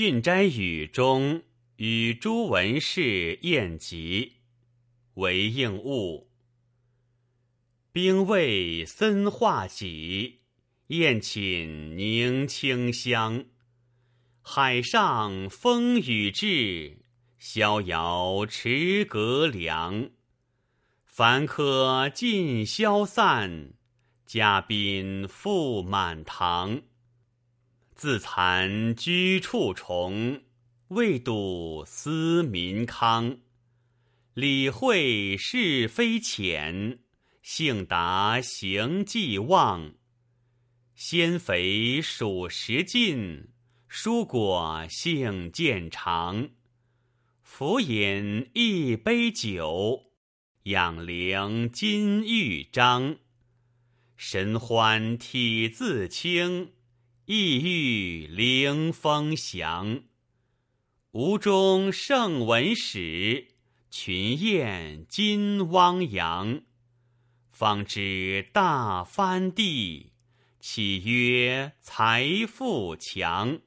郡斋语中与诸文士宴集，为应物。兵卫森化戟，宴寝凝清香。海上风雨至，逍遥持阁凉。凡客尽消散，嘉宾复满堂。自惭居处重，未睹思民康。理会是非浅，性达行迹忘。鲜肥属食尽，蔬果性渐长。浮饮一杯酒，养灵金玉章。神欢体自清。意欲凌风翔，吴中圣文史，群雁金汪洋。方知大藩地，岂曰财富强？